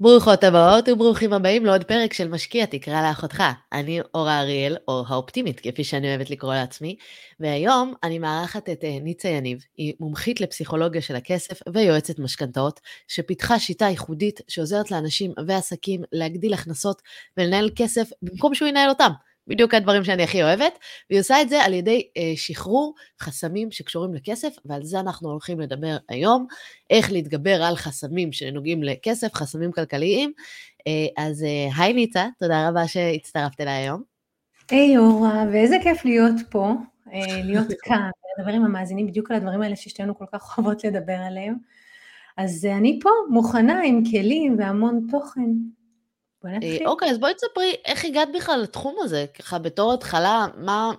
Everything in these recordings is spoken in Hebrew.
ברוכות הבאות וברוכים הבאים לעוד פרק של משקיע תקרא לאחותך. אני אורה אריאל, או האופטימית כפי שאני אוהבת לקרוא לעצמי, והיום אני מארחת את אה, ניצה יניב, היא מומחית לפסיכולוגיה של הכסף ויועצת משכנתאות, שפיתחה שיטה ייחודית שעוזרת לאנשים ועסקים להגדיל הכנסות ולנהל כסף במקום שהוא ינהל אותם. בדיוק הדברים שאני הכי אוהבת, והיא עושה את זה על ידי אה, שחרור חסמים שקשורים לכסף, ועל זה אנחנו הולכים לדבר היום, איך להתגבר על חסמים שנוגעים לכסף, חסמים כלכליים. אה, אז אה, היי ניצה, תודה רבה שהצטרפת אליי היום. היי אורה, ואיזה כיף להיות פה, אה, להיות כאן, לדבר עם המאזינים בדיוק על הדברים האלה ששתינו כל כך אוהבות לדבר עליהם. אז אה, אני פה, מוכנה עם כלים והמון תוכן. אה, אוקיי, אז בואי תספרי איך הגעת בכלל לתחום הזה, ככה בתור התחלה, מה,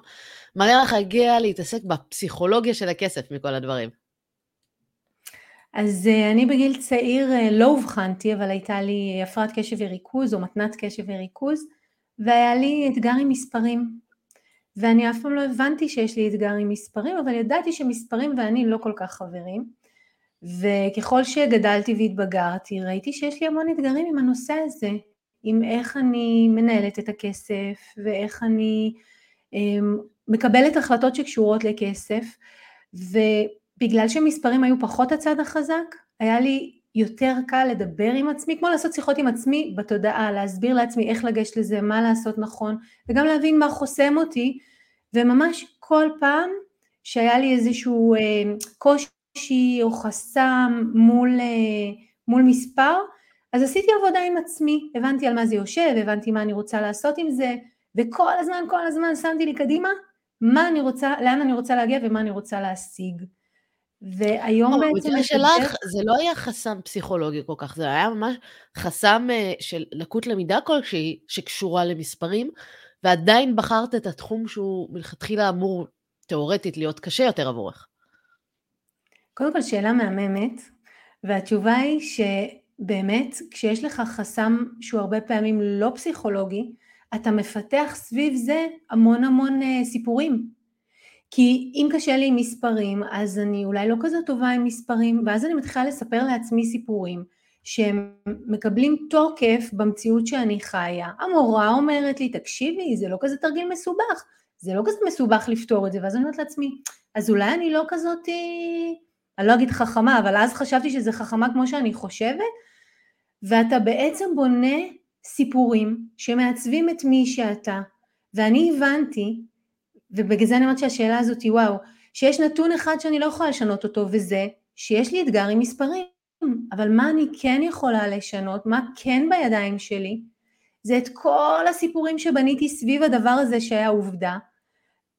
מה לך הגיע להתעסק בפסיכולוגיה של הכסף מכל הדברים? אז אה, אני בגיל צעיר אה, לא אובחנתי, אבל הייתה לי הפרעת קשב וריכוז או מתנת קשב וריכוז, והיה לי אתגר עם מספרים. ואני אף פעם לא הבנתי שיש לי אתגר עם מספרים, אבל ידעתי שמספרים ואני לא כל כך חברים. וככל שגדלתי והתבגרתי, ראיתי שיש לי המון אתגרים עם הנושא הזה, עם איך אני מנהלת את הכסף ואיך אני אמ, מקבלת החלטות שקשורות לכסף ובגלל שמספרים היו פחות הצד החזק היה לי יותר קל לדבר עם עצמי, כמו לעשות שיחות עם עצמי בתודעה, להסביר לעצמי איך לגשת לזה, מה לעשות נכון וגם להבין מה חוסם אותי וממש כל פעם שהיה לי איזשהו אה, קושי או חסם מול, אה, מול מספר אז עשיתי עבודה עם עצמי, הבנתי על מה זה יושב, הבנתי מה אני רוצה לעשות עם זה, וכל הזמן, כל הזמן שמתי לי קדימה מה אני רוצה, לאן אני רוצה להגיע ומה אני רוצה להשיג. והיום לא, בעצם... במקרה שלך זה לא היה חסם פסיכולוגי כל כך, זה היה ממש חסם אה, של לקות למידה כלשהי שקשורה למספרים, ועדיין בחרת את התחום שהוא מלכתחילה אמור תאורטית להיות קשה יותר עבורך. קודם כל שאלה מהממת, והתשובה היא ש... באמת, כשיש לך חסם שהוא הרבה פעמים לא פסיכולוגי, אתה מפתח סביב זה המון המון uh, סיפורים. כי אם קשה לי עם מספרים, אז אני אולי לא כזאת טובה עם מספרים, ואז אני מתחילה לספר לעצמי סיפורים שהם מקבלים תוקף במציאות שאני חיה. המורה אומרת לי, תקשיבי, זה לא כזה תרגיל מסובך, זה לא כזה מסובך לפתור את זה, ואז אני אומרת לעצמי, אז אולי אני לא כזאת, אני לא אגיד חכמה, אבל אז חשבתי שזה חכמה כמו שאני חושבת, ואתה בעצם בונה סיפורים שמעצבים את מי שאתה, ואני הבנתי, ובגלל זה אני אומרת שהשאלה הזאת היא וואו, שיש נתון אחד שאני לא יכולה לשנות אותו, וזה שיש לי אתגר עם מספרים, אבל מה אני כן יכולה לשנות, מה כן בידיים שלי, זה את כל הסיפורים שבניתי סביב הדבר הזה שהיה עובדה,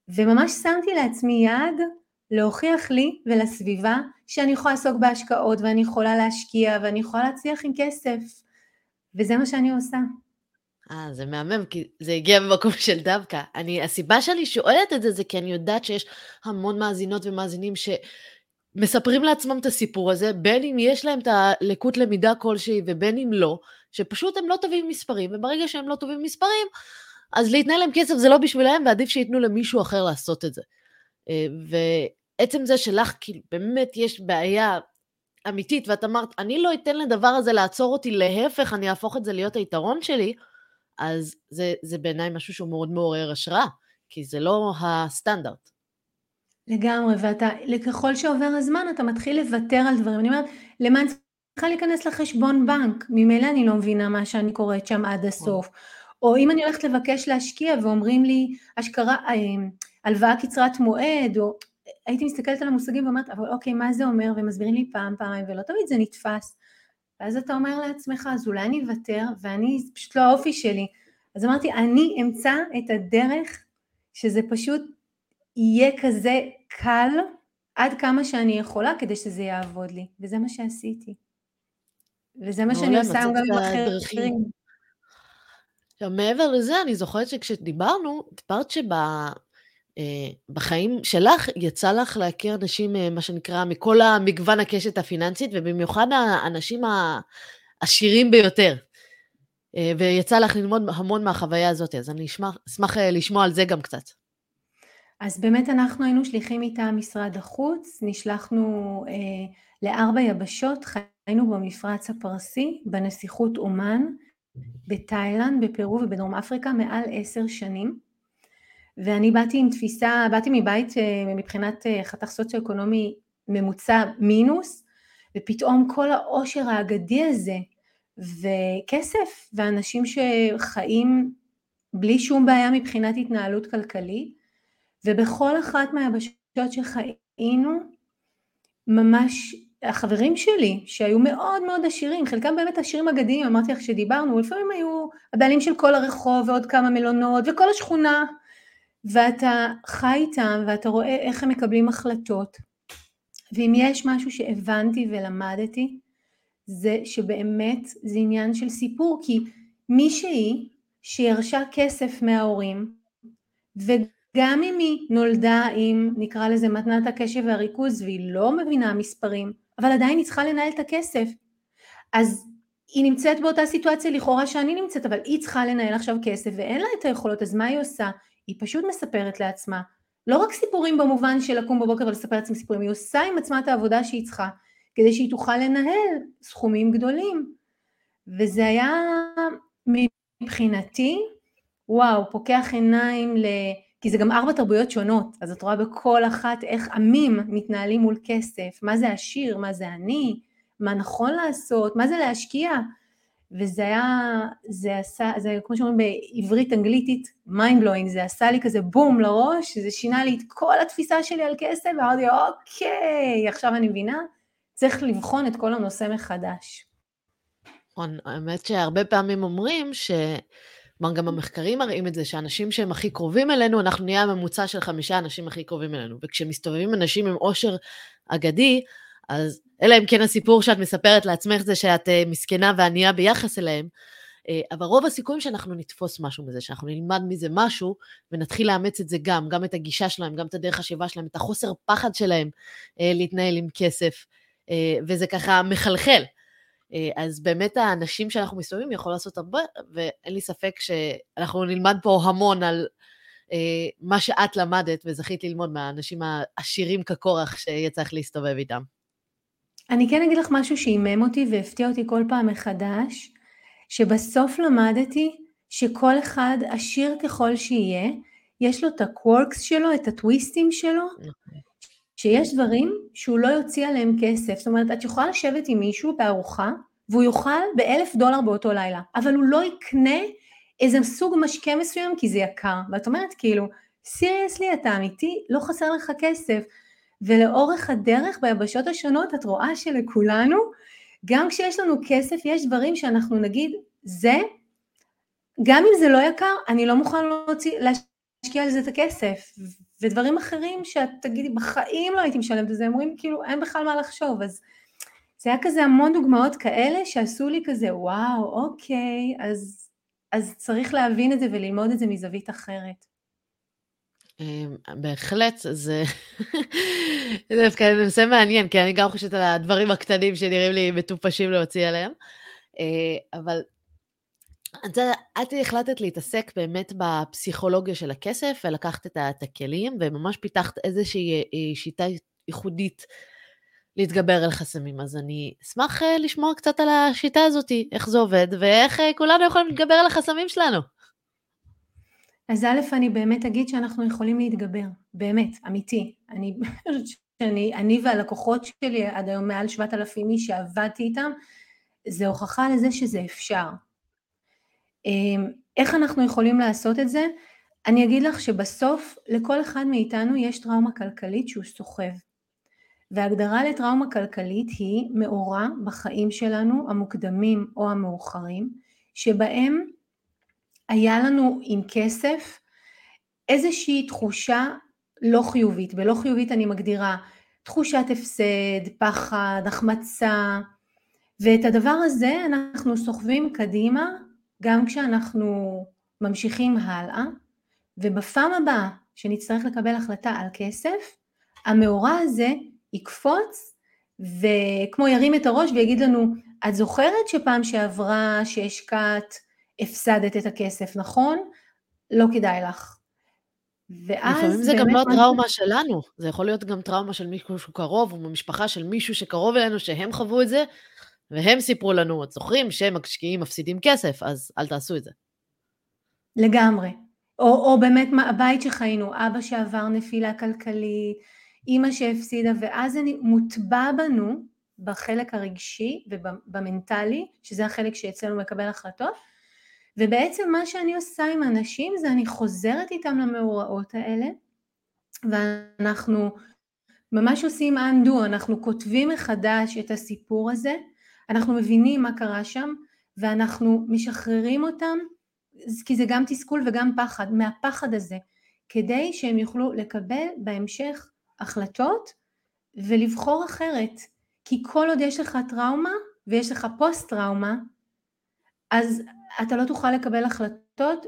וממש שמתי לעצמי יד להוכיח לי ולסביבה שאני יכולה לעסוק בהשקעות ואני יכולה להשקיע ואני יכולה להצליח עם כסף וזה מה שאני עושה. אה, זה מהמם, כי זה הגיע ממקום של דווקא. אני, הסיבה שאני שואלת את זה, זה כי אני יודעת שיש המון מאזינות ומאזינים שמספרים לעצמם את הסיפור הזה, בין אם יש להם את הלקות למידה כלשהי ובין אם לא, שפשוט הם לא טובים מספרים, וברגע שהם לא טובים מספרים, אז להתנהל עם כסף זה לא בשבילם, ועדיף שייתנו למישהו אחר לעשות את זה. אה, עצם זה שלך כאילו באמת יש בעיה אמיתית, ואת אמרת, אני לא אתן לדבר הזה לעצור אותי, להפך, אני אהפוך את זה להיות היתרון שלי, אז זה, זה בעיניי משהו שהוא מאוד מעורר השראה, כי זה לא הסטנדרט. לגמרי, ואתה, ככל שעובר הזמן אתה מתחיל לוותר על דברים. אני אומרת, למה אני צריכה להיכנס לחשבון בנק? ממילא אני לא מבינה מה שאני קוראת שם עד הסוף. או אם אני הולכת לבקש להשקיע ואומרים לי השקרה, אה, הלוואה קצרת מועד, או הייתי מסתכלת על המושגים ואומרת, אבל אוקיי, מה זה אומר? ומסבירים לי פעם, פעמיים, ולא תמיד זה נתפס. ואז אתה אומר לעצמך, אז אולי אני אוותר, ואני, זה פשוט לא האופי שלי. אז אמרתי, אני אמצא את הדרך שזה פשוט יהיה כזה קל עד כמה שאני יכולה כדי שזה יעבוד לי, וזה מה שעשיתי. וזה מה שאני עושה גם עם אחרים. עכשיו, מעבר לזה, אני זוכרת שכשדיברנו, דיברת שב... אה, בחיים שלך יצא לך להכיר אנשים, אה, מה שנקרא, מכל המגוון הקשת הפיננסית, ובמיוחד האנשים העשירים ביותר. אה, ויצא לך ללמוד המון מהחוויה הזאת, אז אני אשמח, אשמח לשמוע על זה גם קצת. אז באמת אנחנו היינו שליחים מטעם משרד החוץ, נשלחנו אה, לארבע יבשות, היינו במפרץ הפרסי, בנסיכות אומן, בתאילנד, בפרו ובדרום אפריקה מעל עשר שנים. ואני באתי עם תפיסה, באתי מבית אה, מבחינת אה, חתך סוציו-אקונומי ממוצע מינוס, ופתאום כל העושר האגדי הזה, וכסף, ואנשים שחיים בלי שום בעיה מבחינת התנהלות כלכלית, ובכל אחת מהיבשות שחיינו, ממש החברים שלי שהיו מאוד מאוד עשירים, חלקם באמת עשירים אגדיים, אמרתי לך שדיברנו, לפעמים היו הבעלים של כל הרחוב ועוד כמה מלונות וכל השכונה, ואתה חי איתם ואתה רואה איך הם מקבלים החלטות, ואם יש משהו שהבנתי ולמדתי, זה שבאמת זה עניין של סיפור, כי מישהי שירשה כסף מההורים, וגם אם היא נולדה עם נקרא לזה מתנת הקשב והריכוז והיא לא מבינה מספרים, אבל עדיין היא צריכה לנהל את הכסף. אז היא נמצאת באותה סיטואציה לכאורה שאני נמצאת, אבל היא צריכה לנהל עכשיו כסף ואין לה את היכולות, אז מה היא עושה? היא פשוט מספרת לעצמה. לא רק סיפורים במובן של לקום בבוקר ולספר לעצמי סיפורים, היא עושה עם עצמה את העבודה שהיא צריכה, כדי שהיא תוכל לנהל סכומים גדולים. וזה היה מבחינתי, וואו, פוקח עיניים ל... כי זה גם ארבע תרבויות שונות, אז את רואה בכל אחת איך עמים מתנהלים מול כסף, מה זה עשיר, מה זה עני, מה נכון לעשות, מה זה להשקיע, וזה היה, זה עשה, זה כמו שאומרים בעברית אנגליתית, mind blowing, זה עשה לי כזה בום לראש, זה שינה לי את כל התפיסה שלי על כסף, ואמרתי אוקיי, עכשיו אני מבינה, צריך לבחון את כל הנושא מחדש. נכון, האמת שהרבה פעמים אומרים ש... כלומר, גם המחקרים מראים את זה, שאנשים שהם הכי קרובים אלינו, אנחנו נהיה הממוצע של חמישה אנשים הכי קרובים אלינו. וכשמסתובבים אנשים עם עושר אגדי, אז אלא אם כן הסיפור שאת מספרת לעצמך זה שאת uh, מסכנה וענייה ביחס אליהם, uh, אבל רוב הסיכויים שאנחנו נתפוס משהו מזה, שאנחנו נלמד מזה משהו, ונתחיל לאמץ את זה גם, גם את הגישה שלהם, גם את הדרך השיבה שלהם, את החוסר פחד שלהם uh, להתנהל עם כסף, וזה ככה מחלחל. אה, אז באמת האנשים שאנחנו מסתובבים יכול לעשות הרבה, ואין לי ספק שאנחנו נלמד פה המון על אה, מה שאת למדת וזכית ללמוד מהאנשים העשירים כקורח שיצא לך להסתובב איתם. אני כן אגיד לך משהו שעימם אותי והפתיע אותי כל פעם מחדש, שבסוף למדתי שכל אחד עשיר ככל שיהיה, יש לו את הקוורקס שלו, את הטוויסטים שלו. שיש דברים שהוא לא יוציא עליהם כסף. זאת אומרת, את יכולה לשבת עם מישהו בארוחה, והוא יאכל באלף דולר באותו לילה, אבל הוא לא יקנה איזה סוג משקה מסוים כי זה יקר. ואת אומרת כאילו, סיריוסלי אתה אמיתי, לא חסר לך כסף. ולאורך הדרך ביבשות השונות את רואה שלכולנו, גם כשיש לנו כסף, יש דברים שאנחנו נגיד, זה, גם אם זה לא יקר, אני לא מוכן להוציא, להשקיע על זה את הכסף. ודברים אחרים שאת תגידי, בחיים לא הייתי משלמת את זה, הם אומרים כאילו, אין בכלל מה לחשוב, אז זה היה כזה המון דוגמאות כאלה שעשו לי כזה, וואו, אוקיי, אז, אז צריך להבין את זה וללמוד את זה מזווית אחרת. אמ, בהחלט, זה דווקא נושא מעניין, כי אני גם חושבת על הדברים הקטנים שנראים לי מטופשים להוציא עליהם, אה, אבל את החלטת להתעסק באמת בפסיכולוגיה של הכסף, ולקחת את הכלים, וממש פיתחת איזושהי אה, שיטה ייחודית להתגבר על חסמים. אז אני אשמח אה, לשמוע קצת על השיטה הזאת, איך זה עובד, ואיך כולנו יכולים להתגבר על החסמים שלנו. אז א', אני באמת אגיד שאנחנו יכולים להתגבר, באמת, אמיתי. אני שאני, אני והלקוחות שלי עד היום מעל 7,000 איש שעבדתי איתם, זה הוכחה לזה שזה אפשר. אמ, איך אנחנו יכולים לעשות את זה? אני אגיד לך שבסוף לכל אחד מאיתנו יש טראומה כלכלית שהוא סוחב. והגדרה לטראומה כלכלית היא מאורע בחיים שלנו המוקדמים או המאוחרים, שבהם היה לנו עם כסף איזושהי תחושה לא חיובית, ולא חיובית אני מגדירה תחושת הפסד, פחד, החמצה, ואת הדבר הזה אנחנו סוחבים קדימה גם כשאנחנו ממשיכים הלאה, ובפעם הבאה שנצטרך לקבל החלטה על כסף, המאורע הזה יקפוץ וכמו ירים את הראש ויגיד לנו, את זוכרת שפעם שעברה שהשקעת הפסדת את הכסף, נכון? לא כדאי לך. ואז לפעמים זה גם לא טראומה מה... שלנו, זה יכול להיות גם טראומה של מישהו קרוב, או ממשפחה של מישהו שקרוב אלינו, שהם חוו את זה, והם סיפרו לנו, את זוכרים שמשקיעים מפסידים כסף, אז אל תעשו את זה. לגמרי. או, או באמת הבית שחיינו, אבא שעבר נפילה כלכלית, אימא שהפסידה, ואז אני מוטבע בנו בחלק הרגשי ובמנטלי, שזה החלק שאצלנו מקבל החלטות, ובעצם מה שאני עושה עם אנשים זה אני חוזרת איתם למאורעות האלה, ואנחנו ממש עושים undo, אנחנו כותבים מחדש את הסיפור הזה, אנחנו מבינים מה קרה שם, ואנחנו משחררים אותם, כי זה גם תסכול וגם פחד, מהפחד הזה, כדי שהם יוכלו לקבל בהמשך החלטות ולבחור אחרת. כי כל עוד יש לך טראומה ויש לך פוסט טראומה, אז אתה לא תוכל לקבל החלטות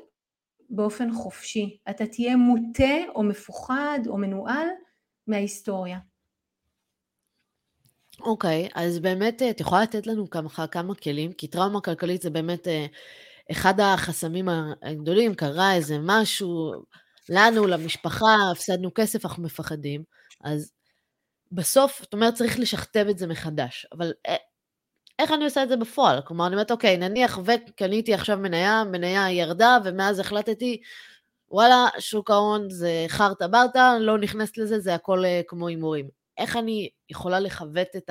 באופן חופשי. אתה תהיה מוטה או מפוחד או מנוהל מההיסטוריה. אוקיי, okay, אז באמת את יכולה לתת לנו כמה, כמה כלים, כי טראומה כלכלית זה באמת אה, אחד החסמים הגדולים, קרה איזה משהו, לנו, למשפחה, הפסדנו כסף, אנחנו מפחדים, אז בסוף, זאת אומרת, צריך לשכתב את זה מחדש, אבל אה, איך אני עושה את זה בפועל? כלומר, אני אומרת, אוקיי, נניח וקניתי עכשיו מניה, מניה ירדה, ומאז החלטתי, וואלה, שוק ההון זה חרטה ברטה, לא נכנסת לזה, זה הכל אה, כמו הימורים. איך אני יכולה לכבט את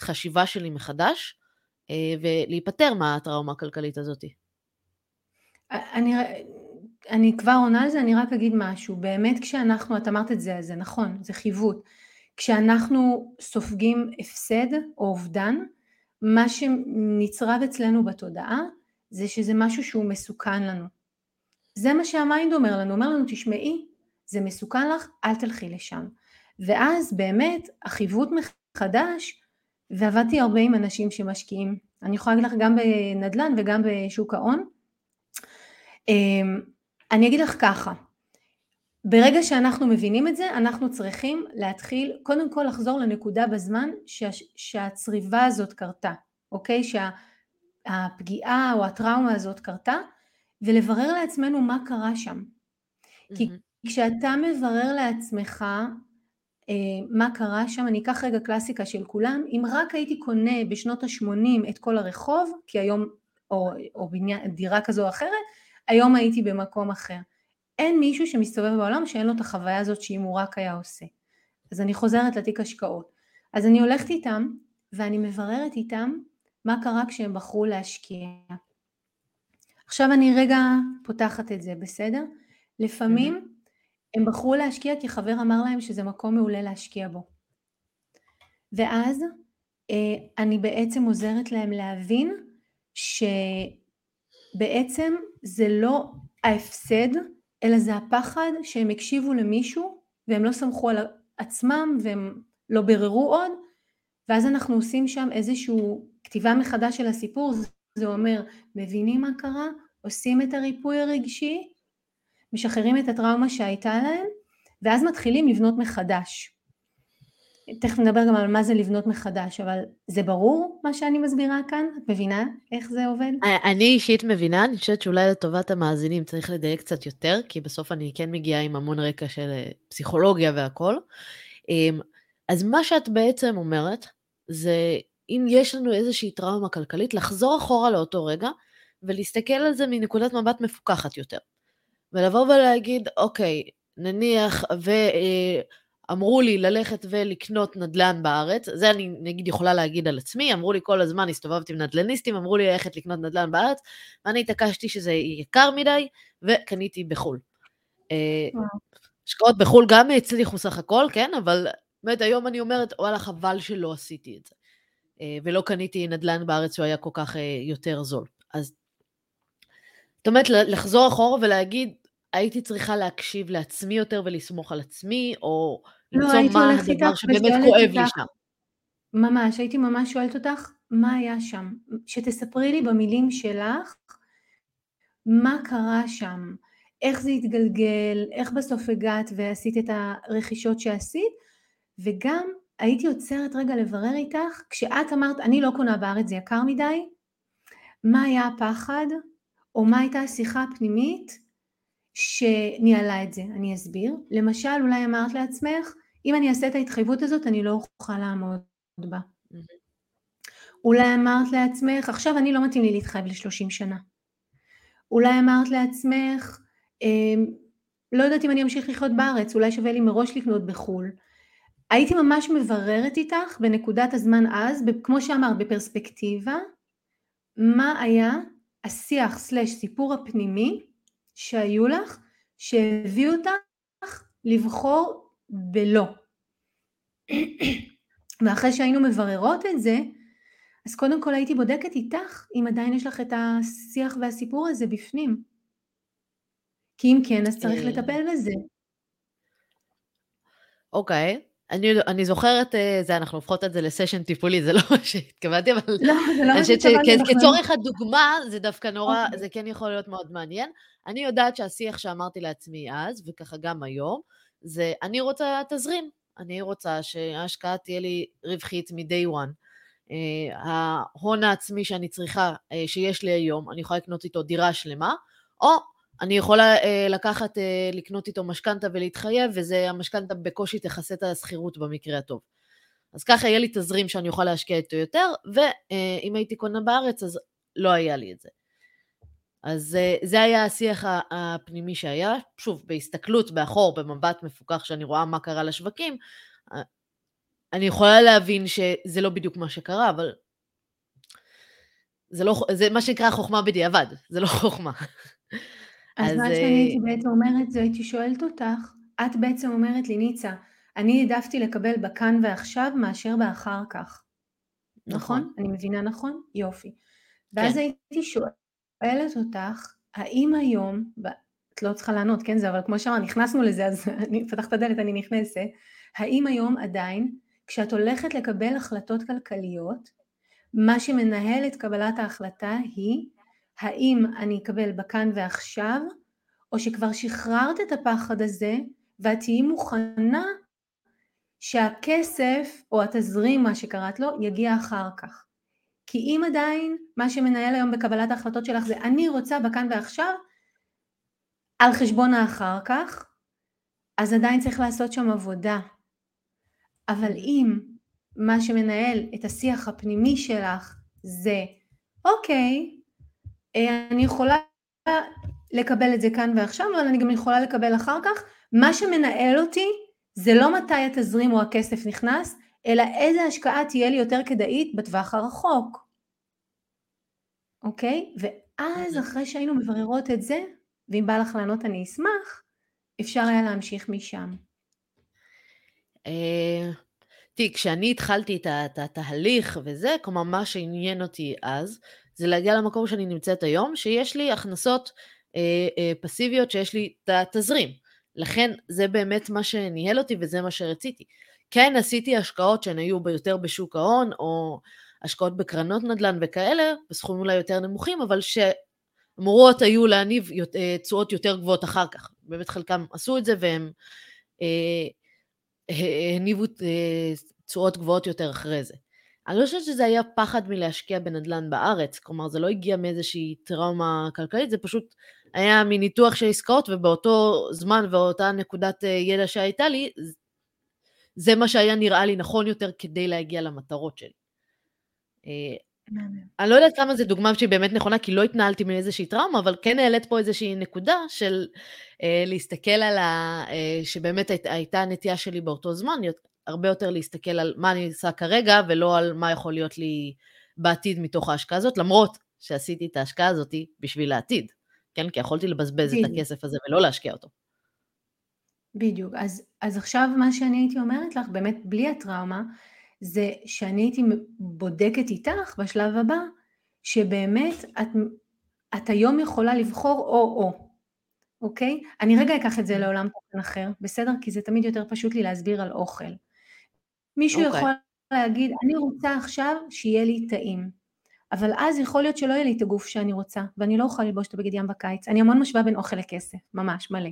החשיבה שלי מחדש, אה, ולהיפטר מהטראומה הכלכלית הזאת? אני, אני כבר עונה על זה, אני רק אגיד משהו. באמת כשאנחנו, את אמרת את זה, זה נכון, זה חיווט. כשאנחנו סופגים הפסד או אובדן, מה שנצרב אצלנו בתודעה זה שזה משהו שהוא מסוכן לנו. זה מה שהמיינד אומר לנו, אומר לנו תשמעי, זה מסוכן לך, אל תלכי לשם. ואז באמת החיווט מחדש, ועבדתי הרבה עם אנשים שמשקיעים, אני יכולה להגיד לך גם בנדל"ן וגם בשוק ההון. אמ, אני אגיד לך ככה, ברגע שאנחנו מבינים את זה, אנחנו צריכים להתחיל, קודם כל לחזור לנקודה בזמן שה, שהצריבה הזאת קרתה, אוקיי? שהפגיעה או הטראומה הזאת קרתה, ולברר לעצמנו מה קרה שם. Mm-hmm. כי כשאתה מברר לעצמך אה, מה קרה שם, אני אקח רגע קלאסיקה של כולם, אם רק הייתי קונה בשנות ה-80 את כל הרחוב, כי היום, או, או בניין, דירה כזו או אחרת, היום הייתי במקום אחר. אין מישהו שמסתובב בעולם שאין לו את החוויה הזאת שאם הוא רק היה עושה. אז אני חוזרת לתיק השקעות. אז אני הולכת איתם ואני מבררת איתם מה קרה כשהם בחרו להשקיע. עכשיו אני רגע פותחת את זה, בסדר? לפעמים mm-hmm. הם בחרו להשקיע כי חבר אמר להם שזה מקום מעולה להשקיע בו. ואז אה, אני בעצם עוזרת להם להבין שבעצם זה לא ההפסד אלא זה הפחד שהם הקשיבו למישהו והם לא סמכו על עצמם והם לא ביררו עוד ואז אנחנו עושים שם איזושהי כתיבה מחדש של הסיפור. זה אומר מבינים מה קרה, עושים את הריפוי הרגשי, משחררים את הטראומה שהייתה להם ואז מתחילים לבנות מחדש תכף נדבר גם על מה זה לבנות מחדש, אבל זה ברור מה שאני מסבירה כאן? את מבינה איך זה עובד? אני אישית מבינה, אני חושבת שאולי לטובת המאזינים צריך לדייק קצת יותר, כי בסוף אני כן מגיעה עם המון רקע של אה, פסיכולוגיה והכל. אמ, אז מה שאת בעצם אומרת, זה אם יש לנו איזושהי טראומה כלכלית, לחזור אחורה לאותו רגע, ולהסתכל על זה מנקודת מבט מפוקחת יותר. ולבוא ולהגיד, אוקיי, נניח, ו... אמרו לי ללכת ולקנות נדל"ן בארץ, זה אני נגיד יכולה להגיד על עצמי, אמרו לי כל הזמן, הסתובבתי עם נדל"ניסטים, אמרו לי ללכת לקנות נדל"ן בארץ, ואני התעקשתי שזה יקר מדי, וקניתי בחו"ל. אה, השקעות בחו"ל גם הצליחו סך הכל, כן, אבל באמת היום אני אומרת, וואלה, חבל שלא עשיתי את זה. אה, ולא קניתי נדל"ן בארץ שהוא היה כל כך אה, יותר זול. אז זאת אומרת, לחזור אחורה ולהגיד, הייתי צריכה להקשיב לעצמי יותר ולסמוך על עצמי, או לא, למצוא מה הדבר שבאמת כואב לי שם. ממש, הייתי ממש שואלת אותך, מה היה שם? שתספרי לי במילים שלך, מה קרה שם? איך זה התגלגל? איך בסוף הגעת ועשית את הרכישות שעשית? וגם הייתי עוצרת רגע לברר איתך, כשאת אמרת, אני לא קונה בארץ, זה יקר מדי, מה היה הפחד, או מה הייתה השיחה הפנימית שניהלה את זה, אני אסביר. למשל, אולי אמרת לעצמך, אם אני אעשה את ההתחייבות הזאת, אני לא אוכל לעמוד בה. אולי אמרת לעצמך, עכשיו אני לא מתאים לי להתחייב ל-30 שנה. אולי אמרת לעצמך, אמ, לא יודעת אם אני אמשיך לחיות בארץ, אולי שווה לי מראש לקנות בחו"ל. הייתי ממש מבררת איתך בנקודת הזמן אז, כמו שאמרת, בפרספקטיבה, מה היה השיח סלש סיפור הפנימי שהיו לך, שהביאו אותך לבחור בלא. ואחרי שהיינו מבררות את זה, אז קודם כל הייתי בודקת איתך אם עדיין יש לך את השיח והסיפור הזה בפנים. כי אם כן, אז צריך אה. לטפל בזה. אוקיי. אני, אני זוכרת, אה, זה, אנחנו הופכות את זה לסשן טיפולי, זה לא מה שהתכוונתי, אבל... לא, זה לא מה שהתכוונתי. כצורך הדוגמה, זה דווקא נורא, אוקיי. זה כן יכול להיות מאוד מעניין. אני יודעת שהשיח שאמרתי לעצמי אז, וככה גם היום, זה אני רוצה תזרים. אני רוצה שההשקעה תהיה לי רווחית מ-day one. Uh, ההון העצמי שאני צריכה, uh, שיש לי היום, אני יכולה לקנות איתו דירה שלמה, או אני יכולה uh, לקחת, uh, לקנות איתו משכנתה ולהתחייב, וזה, המשכנתה בקושי תכסה את השכירות במקרה הטוב. אז ככה יהיה לי תזרים שאני אוכל להשקיע איתו יותר, ואם uh, הייתי קונה בארץ, אז לא היה לי את זה. אז uh, זה היה השיח הפנימי שהיה. שוב, בהסתכלות באחור, במבט מפוקח, שאני רואה מה קרה לשווקים, uh, אני יכולה להבין שזה לא בדיוק מה שקרה, אבל זה לא, זה מה שנקרא חוכמה בדיעבד, זה לא חוכמה. אז, אז מה שאני הייתי בעצם אומרת זה הייתי שואלת אותך, את בעצם אומרת לי ניצה, אני העדפתי לקבל בכאן ועכשיו מאשר באחר כך. נכון? נכון? אני מבינה נכון? יופי. ואז כן. הייתי שואלת אותך, האם היום, את לא צריכה לענות, כן זה, אבל כמו שאמרת, נכנסנו לזה, אז אני פתחת את הדלת, אני נכנסת, האם היום עדיין, כשאת הולכת לקבל החלטות כלכליות, מה שמנהל את קבלת ההחלטה היא האם אני אקבל בכאן ועכשיו, או שכבר שחררת את הפחד הזה ואת תהיי מוכנה שהכסף או התזרים, מה שקראת לו, יגיע אחר כך. כי אם עדיין מה שמנהל היום בקבלת ההחלטות שלך זה אני רוצה בכאן ועכשיו, על חשבון האחר כך, אז עדיין צריך לעשות שם עבודה. אבל אם מה שמנהל את השיח הפנימי שלך זה אוקיי, אה, אני יכולה לקבל את זה כאן ועכשיו, אבל אני גם יכולה לקבל אחר כך. מה שמנהל אותי זה לא מתי התזרים או הכסף נכנס, אלא איזה השקעה תהיה לי יותר כדאית בטווח הרחוק. אוקיי? ואז אחרי שהיינו מבררות את זה, ואם בא לך לענות אני אשמח, אפשר היה להמשיך משם. אה, תראי, כשאני התחלתי את התהליך וזה, כלומר מה שעניין אותי אז, זה להגיע למקום שאני נמצאת היום, שיש לי הכנסות אה, אה, פסיביות, שיש לי את התזרים. לכן זה באמת מה שניהל אותי וזה מה שרציתי. כן, עשיתי השקעות שהן היו יותר בשוק ההון, או השקעות בקרנות נדל"ן וכאלה, בסכומים אולי יותר נמוכים, אבל שאמורות היו להניב אה, תשואות יותר גבוהות אחר כך. באמת חלקם עשו את זה והם אה, הניבו אה, תשואות גבוהות יותר אחרי זה. אני לא חושבת שזה היה פחד מלהשקיע בנדל"ן בארץ, כלומר זה לא הגיע מאיזושהי טראומה כלכלית, זה פשוט היה מניתוח של עסקאות, ובאותו זמן ואותה נקודת אה, ידע שהייתה לי, זה מה שהיה נראה לי נכון יותר כדי להגיע למטרות שלי. אה, אני לא יודעת כמה זו דוגמה שהיא באמת נכונה, כי לא התנהלתי מאיזושהי טראומה, אבל כן העלית פה איזושהי נקודה של אה, להסתכל על ה... אה, שבאמת היית, הייתה הנטייה שלי באותו זמן, הרבה יותר להסתכל על מה אני עושה כרגע, ולא על מה יכול להיות לי בעתיד מתוך ההשקעה הזאת, למרות שעשיתי את ההשקעה הזאת בשביל העתיד, כן? כי יכולתי לבזבז בדיוק. את הכסף הזה ולא להשקיע אותו. בדיוק. אז, אז עכשיו מה שאני הייתי אומרת לך, באמת בלי הטראומה, זה שאני הייתי בודקת איתך בשלב הבא, שבאמת את, את היום יכולה לבחור או-או, אוקיי? אני רגע אקח את זה לעולם תוכן אחר, בסדר? כי זה תמיד יותר פשוט לי להסביר על אוכל. מישהו אוקיי. יכול להגיד, אני רוצה עכשיו שיהיה לי טעים, אבל אז יכול להיות שלא יהיה לי את הגוף שאני רוצה, ואני לא אוכל ללבוש את הבגד ים בקיץ. אני המון משווה בין אוכל לכסף, ממש, מלא.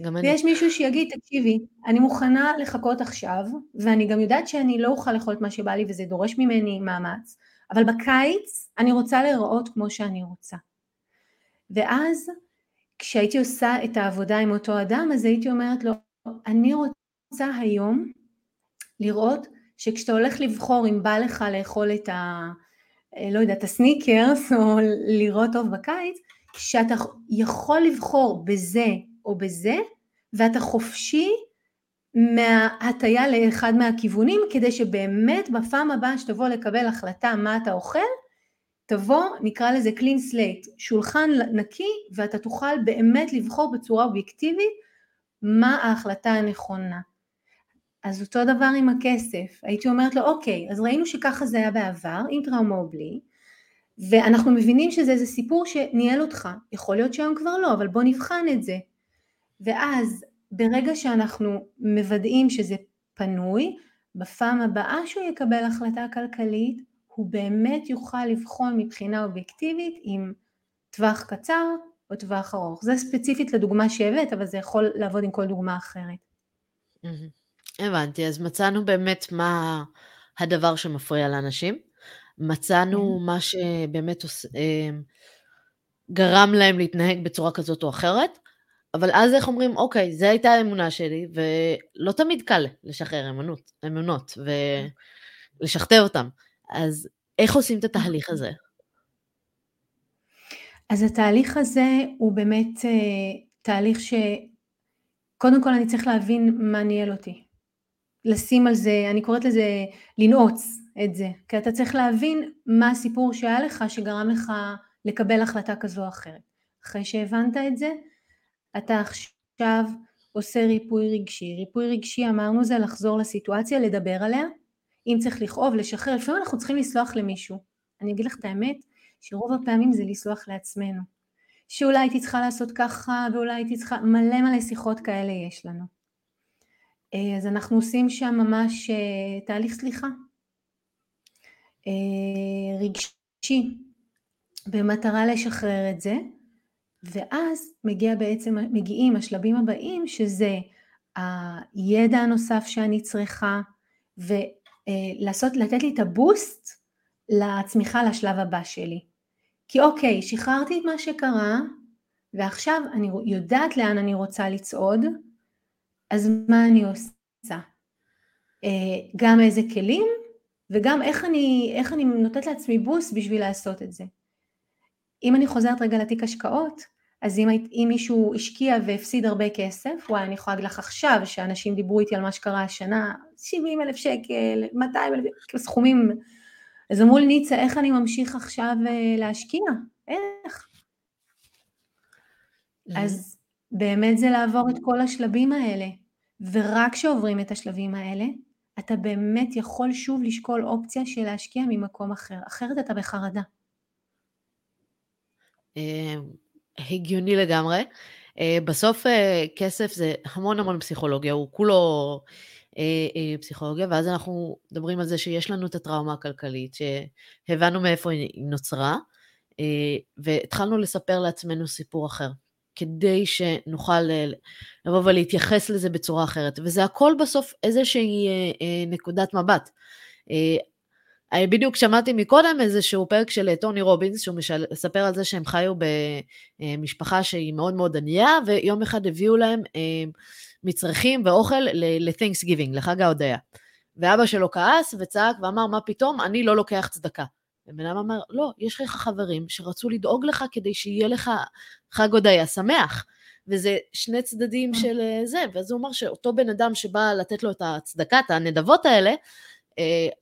גם אני. ויש מישהו שיגיד, תקשיבי, אני מוכנה לחכות עכשיו, ואני גם יודעת שאני לא אוכל לאכול את מה שבא לי וזה דורש ממני מאמץ, אבל בקיץ אני רוצה להיראות כמו שאני רוצה. ואז כשהייתי עושה את העבודה עם אותו אדם, אז הייתי אומרת לו, אני רוצה היום לראות שכשאתה הולך לבחור אם בא לך לאכול את אה, לא יודעת, הסניקרס, או לראות טוב בקיץ, שאתה יכול לבחור בזה או בזה, ואתה חופשי מההטייה לאחד מהכיוונים, כדי שבאמת בפעם הבאה שתבוא לקבל החלטה מה אתה אוכל, תבוא, נקרא לזה clean slate, שולחן נקי, ואתה תוכל באמת לבחור בצורה אובייקטיבית מה ההחלטה הנכונה. אז אותו דבר עם הכסף, הייתי אומרת לו אוקיי, אז ראינו שככה זה היה בעבר, עם טראומה או בלי, ואנחנו מבינים שזה איזה סיפור שניהל אותך, יכול להיות שהיום כבר לא, אבל בוא נבחן את זה. ואז ברגע שאנחנו מוודאים שזה פנוי, בפעם הבאה שהוא יקבל החלטה כלכלית, הוא באמת יוכל לבחון מבחינה אובייקטיבית עם טווח קצר או טווח ארוך. זה ספציפית לדוגמה שהבאת, אבל זה יכול לעבוד עם כל דוגמה אחרת. הבנתי, אז מצאנו באמת מה הדבר שמפריע לאנשים. מצאנו כן. מה שבאמת. אה, גרם להם להתנהג בצורה כזאת או אחרת, אבל אז איך אומרים, אוקיי, זו הייתה האמונה שלי, ולא תמיד קל לשחרר אמונות, אמונות ולשכתב אותן. אז איך עושים את התהליך הזה? אז התהליך הזה הוא באמת אה, תהליך שקודם כל אני צריך להבין מה ניהל אותי. לשים על זה, אני קוראת לזה לנעוץ את זה, כי אתה צריך להבין מה הסיפור שהיה לך שגרם לך לקבל החלטה כזו או אחרת. אחרי שהבנת את זה, אתה עכשיו עושה ריפוי רגשי. ריפוי רגשי אמרנו זה לחזור לסיטואציה, לדבר עליה, אם צריך לכאוב, לשחרר, לפעמים אנחנו צריכים לסלוח למישהו. אני אגיד לך את האמת, שרוב הפעמים זה לסלוח לעצמנו. שאולי הייתי צריכה לעשות ככה, ואולי הייתי צריכה, מלא מלא שיחות כאלה יש לנו. אה, אז אנחנו עושים שם ממש אה, תהליך סליחה. אה, רגשי, במטרה לשחרר את זה, ואז מגיע בעצם, מגיעים השלבים הבאים שזה הידע הנוסף שאני צריכה ולעשות, לתת לי את הבוסט לצמיחה לשלב הבא שלי. כי אוקיי, שחררתי את מה שקרה ועכשיו אני יודעת לאן אני רוצה לצעוד, אז מה אני עושה? גם איזה כלים וגם איך אני, איך אני נותנת לעצמי בוסט בשביל לעשות את זה. אם אני חוזרת רגע לתיק השקעות, אז אם, אם מישהו השקיע והפסיד הרבה כסף, וואי, אני יכולה להגיד לך עכשיו שאנשים דיברו איתי על מה שקרה השנה, 70 אלף שקל, 200 אלף, כאילו סכומים, אז אמרו לי ניצה, איך אני ממשיך עכשיו אה, להשקיע? איך? אז באמת זה לעבור את כל השלבים האלה, ורק כשעוברים את השלבים האלה, אתה באמת יכול שוב לשקול אופציה של להשקיע ממקום אחר, אחרת אתה בחרדה. הגיוני לגמרי. אה, בסוף אה, כסף זה המון המון פסיכולוגיה, הוא כולו אה, פסיכולוגיה, ואז אנחנו מדברים על זה שיש לנו את הטראומה הכלכלית, שהבנו מאיפה היא נוצרה, והתחלנו לספר לעצמנו סיפור אחר, כדי שנוכל לבוא ולהתייחס לזה בצורה אחרת, וזה הכל בסוף איזושהי נקודת מבט. בדיוק שמעתי מקודם איזשהו פרק של טוני רובינס, שהוא מספר על זה שהם חיו במשפחה שהיא מאוד מאוד ענייה, ויום אחד הביאו להם אה, מצרכים ואוכל ל-Thanksgiving, לחג ההודיה. ואבא שלו כעס וצעק ואמר, מה פתאום, אני לא לוקח צדקה. ובן אדם אמר, לא, יש לך חברים שרצו לדאוג לך כדי שיהיה לך חג הודיה שמח. וזה שני צדדים אה. של אה, זה, ואז הוא אמר שאותו בן אדם שבא לתת לו את הצדקה, את הנדבות האלה, אה,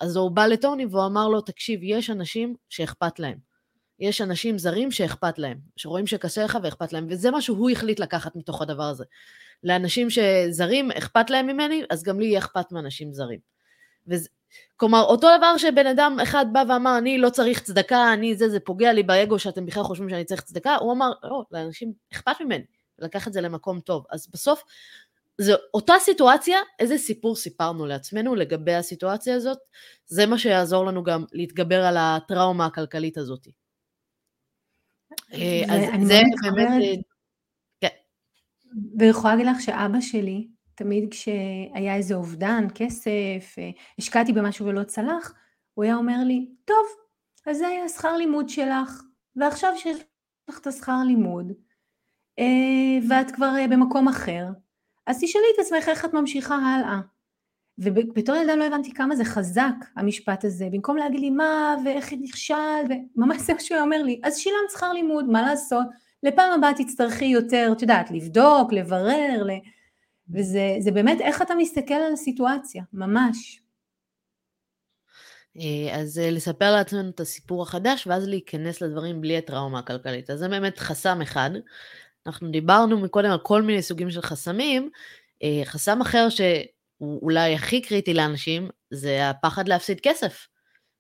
אז הוא בא לטוני והוא אמר לו, תקשיב, יש אנשים שאכפת להם. יש אנשים זרים שאכפת להם, שרואים שקשה לך ואכפת להם, וזה מה שהוא החליט לקחת מתוך הדבר הזה. לאנשים שזרים אכפת להם ממני, אז גם לי יהיה אכפת מאנשים זרים. וזה, כלומר, אותו דבר שבן אדם אחד בא ואמר, אני לא צריך צדקה, אני זה, זה פוגע לי באגו שאתם בכלל חושבים שאני צריך צדקה, הוא אמר, לא, לאנשים אכפת ממני, לקח את זה למקום טוב. אז בסוף, זו אותה סיטואציה, איזה סיפור סיפרנו לעצמנו לגבי הסיטואציה הזאת, זה מה שיעזור לנו גם להתגבר על הטראומה הכלכלית הזאת. אה, אז זה באמת... אה, כן. ויכולה להגיד לך שאבא שלי, תמיד כשהיה איזה אובדן, כסף, אה, השקעתי במשהו ולא צלח, הוא היה אומר לי, טוב, אז זה היה שכר לימוד שלך, ועכשיו שיש לך את השכר לימוד, ואת כבר במקום אחר, אז תשאלי את עצמך איך את ממשיכה הלאה. ובתור ילדה לא הבנתי כמה זה חזק המשפט הזה, במקום להגיד לי מה ואיך נכשל, וממש זה מה שהוא אומר לי, אז שילמת שכר לימוד, מה לעשות, לפעם הבאה תצטרכי יותר, את יודעת, לבדוק, לברר, ל... וזה באמת איך אתה מסתכל על הסיטואציה, ממש. אה, אז אה, לספר לעצמנו את הסיפור החדש, ואז להיכנס לדברים בלי הטראומה הכלכלית. אז זה באמת חסם אחד. אנחנו דיברנו מקודם על כל מיני סוגים של חסמים. אה, חסם אחר שהוא אולי הכי קריטי לאנשים, זה הפחד להפסיד כסף. Okay?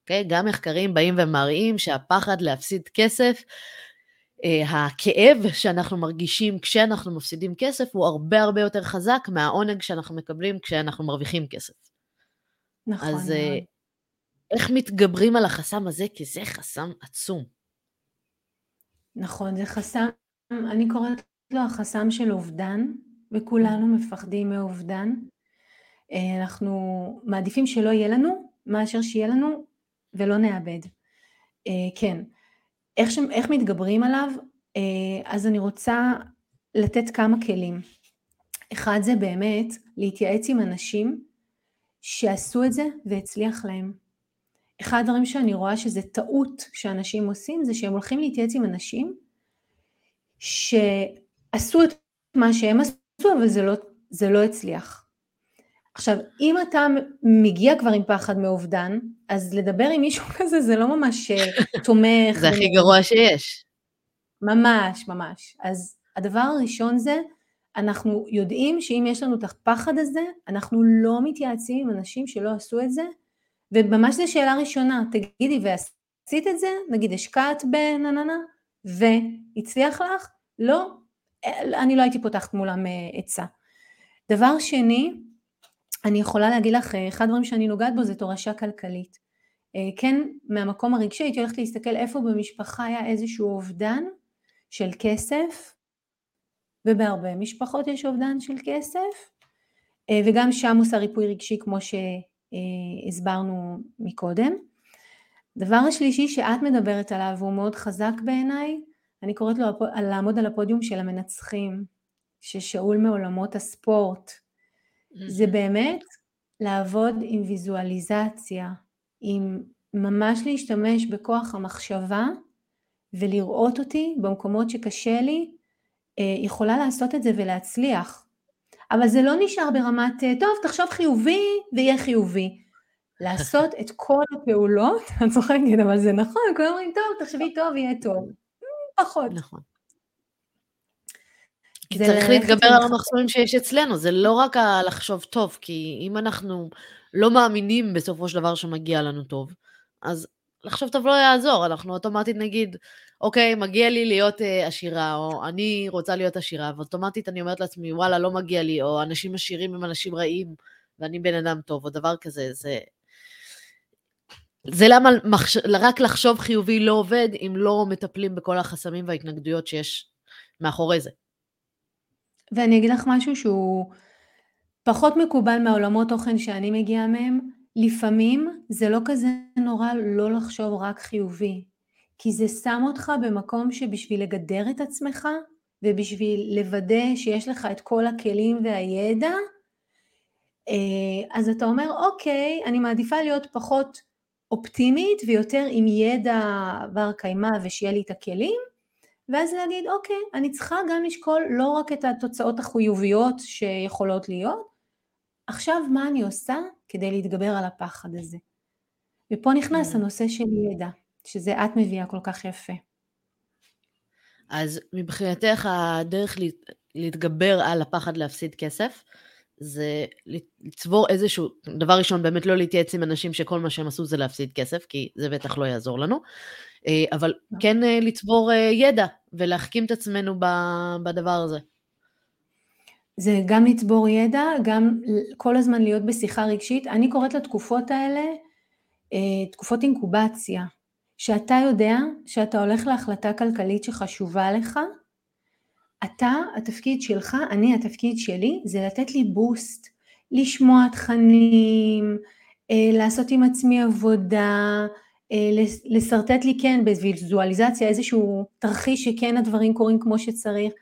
אוקיי? גם מחקרים באים ומראים שהפחד להפסיד כסף, הכאב שאנחנו מרגישים כשאנחנו מפסידים כסף הוא הרבה הרבה יותר חזק מהעונג שאנחנו מקבלים כשאנחנו מרוויחים כסף. נכון. אז נכון. איך מתגברים על החסם הזה? כי זה חסם עצום. נכון, זה חסם, אני קוראת לו החסם של אובדן, וכולנו מפחדים מאובדן. אה, אנחנו מעדיפים שלא יהיה לנו, מאשר שיהיה לנו ולא נאבד. אה, כן, איך, ש... איך מתגברים עליו? אה, אז אני רוצה לתת כמה כלים. אחד זה באמת להתייעץ עם אנשים שעשו את זה והצליח להם. אחד הדברים שאני רואה שזה טעות שאנשים עושים זה שהם הולכים להתייעץ עם אנשים שעשו את מה שהם עשו אבל זה לא, זה לא הצליח. עכשיו אם אתה מגיע כבר עם פחד מאובדן אז לדבר עם מישהו כזה זה לא ממש אה, תומך. זה הכי גרוע שיש. ממש ממש. אז הדבר הראשון זה אנחנו יודעים שאם יש לנו את הפחד הזה אנחנו לא מתייעצים עם אנשים שלא עשו את זה וממש זו שאלה ראשונה, תגידי ועשית את זה, נגיד השקעת בנננה והצליח לך? לא, אני לא הייתי פותחת מולם אה, עצה. דבר שני, אני יכולה להגיד לך, אה, אחד הדברים שאני נוגעת בו זה תורשה כלכלית. אה, כן, מהמקום הרגשי הייתי הולכת להסתכל איפה במשפחה היה איזשהו אובדן של כסף, ובהרבה משפחות יש אובדן של כסף, וגם שם עושה ריפוי רגשי כמו ש... אה, הסברנו מקודם. דבר השלישי שאת מדברת עליו והוא מאוד חזק בעיניי, אני קוראת לו לעמוד על הפודיום של המנצחים, ששאול מעולמות הספורט. זה באמת לעבוד עם ויזואליזציה, עם ממש להשתמש בכוח המחשבה ולראות אותי במקומות שקשה לי, אה, יכולה לעשות את זה ולהצליח. אבל זה לא נשאר ברמת, אה, טוב, תחשוב חיובי ויהיה חיובי. לעשות את כל הפעולות, אני צוחקת, אבל זה נכון, כולם אומרים, טוב, תחשבי טוב, יהיה טוב. פחות. נכון. כי צריך להתגבר על המחסומים שיש אצלנו, זה לא רק לחשוב טוב, כי אם אנחנו לא מאמינים בסופו של דבר שמגיע לנו טוב, אז לחשוב טוב לא יעזור, אנחנו אוטומטית נגיד, אוקיי, מגיע לי להיות אה, עשירה, או אני רוצה להיות עשירה, ואוטומטית אני אומרת לעצמי, וואלה, לא מגיע לי, או אנשים עשירים הם אנשים רעים, ואני בן אדם טוב, או דבר כזה, זה... זה למה מחש... רק לחשוב חיובי לא עובד, אם לא מטפלים בכל החסמים וההתנגדויות שיש מאחורי זה. ואני אגיד לך משהו שהוא פחות מקובל מהעולמות תוכן שאני מגיעה מהם, לפעמים זה לא כזה נורא לא לחשוב רק חיובי, כי זה שם אותך במקום שבשביל לגדר את עצמך ובשביל לוודא שיש לך את כל הכלים והידע, אה, אז אתה אומר אוקיי, אני מעדיפה להיות פחות אופטימית ויותר עם ידע בר קיימא ושיהיה לי את הכלים, ואז להגיד אוקיי, אני צריכה גם לשקול לא רק את התוצאות החיוביות שיכולות להיות, עכשיו מה אני עושה כדי להתגבר על הפחד הזה. ופה נכנס כן. הנושא של ידע, שזה את מביאה כל כך יפה. אז מבחינתך הדרך להתגבר על הפחד להפסיד כסף, זה לצבור איזשהו, דבר ראשון באמת לא להתייעץ עם אנשים שכל מה שהם עשו זה להפסיד כסף, כי זה בטח לא יעזור לנו, אה, אבל נכון. כן אה, לצבור אה, ידע ולהחכים את עצמנו בדבר הזה. זה גם לצבור ידע, גם כל הזמן להיות בשיחה רגשית. אני קוראת לתקופות האלה תקופות אינקובציה, שאתה יודע שאתה הולך להחלטה כלכלית שחשובה לך, אתה, התפקיד שלך, אני, התפקיד שלי, זה לתת לי בוסט, לשמוע תכנים, אה, לעשות עם עצמי עבודה, אה, לשרטט לי כן בוויזואליזציה איזשהו תרחיש שכן הדברים קורים כמו שצריך,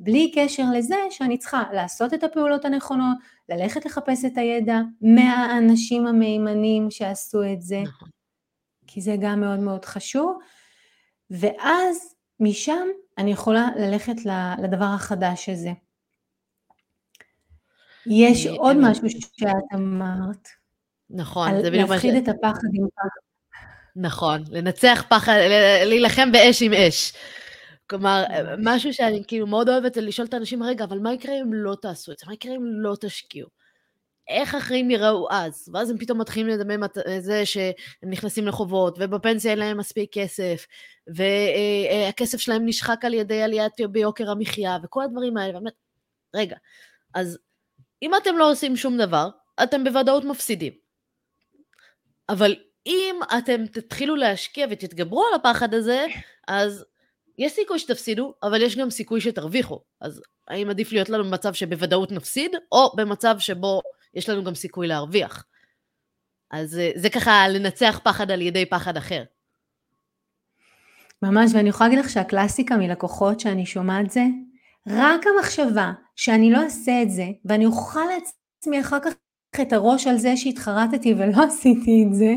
בלי קשר לזה שאני צריכה לעשות את הפעולות הנכונות, ללכת לחפש את הידע מהאנשים המהימנים שעשו את זה, נכון. כי זה גם מאוד מאוד חשוב, ואז משם אני יכולה ללכת לדבר החדש הזה. יש עוד משהו שאת אמרת. נכון, זה בדיוק מה ש... להפחיד את הפחד עם פחד. נכון, לנצח פחד, להילחם באש עם אש. כלומר, משהו שאני כאילו מאוד אוהבת לשאול את האנשים, רגע, אבל מה יקרה אם לא תעשו את זה? מה יקרה אם לא תשקיעו? איך החיים יראו אז? ואז הם פתאום מתחילים לדמם את זה שהם נכנסים לחובות, ובפנסיה אין להם מספיק כסף, והכסף שלהם נשחק על ידי עליית ביוקר המחיה, וכל הדברים האלה, באמת, רגע, אז אם אתם לא עושים שום דבר, אתם בוודאות מפסידים. אבל אם אתם תתחילו להשקיע ותתגברו על הפחד הזה, אז יש סיכוי שתפסידו, אבל יש גם סיכוי שתרוויחו. אז האם עדיף להיות לנו במצב שבוודאות נפסיד, או במצב שבו יש לנו גם סיכוי להרוויח? אז אה, זה ככה לנצח פחד על ידי פחד אחר. ממש, ואני יכולה להגיד לך שהקלאסיקה מלקוחות שאני שומעת זה, רק המחשבה שאני לא אעשה את זה, ואני אוכל לעצמי אחר כך את הראש על זה שהתחרטתי ולא עשיתי את זה,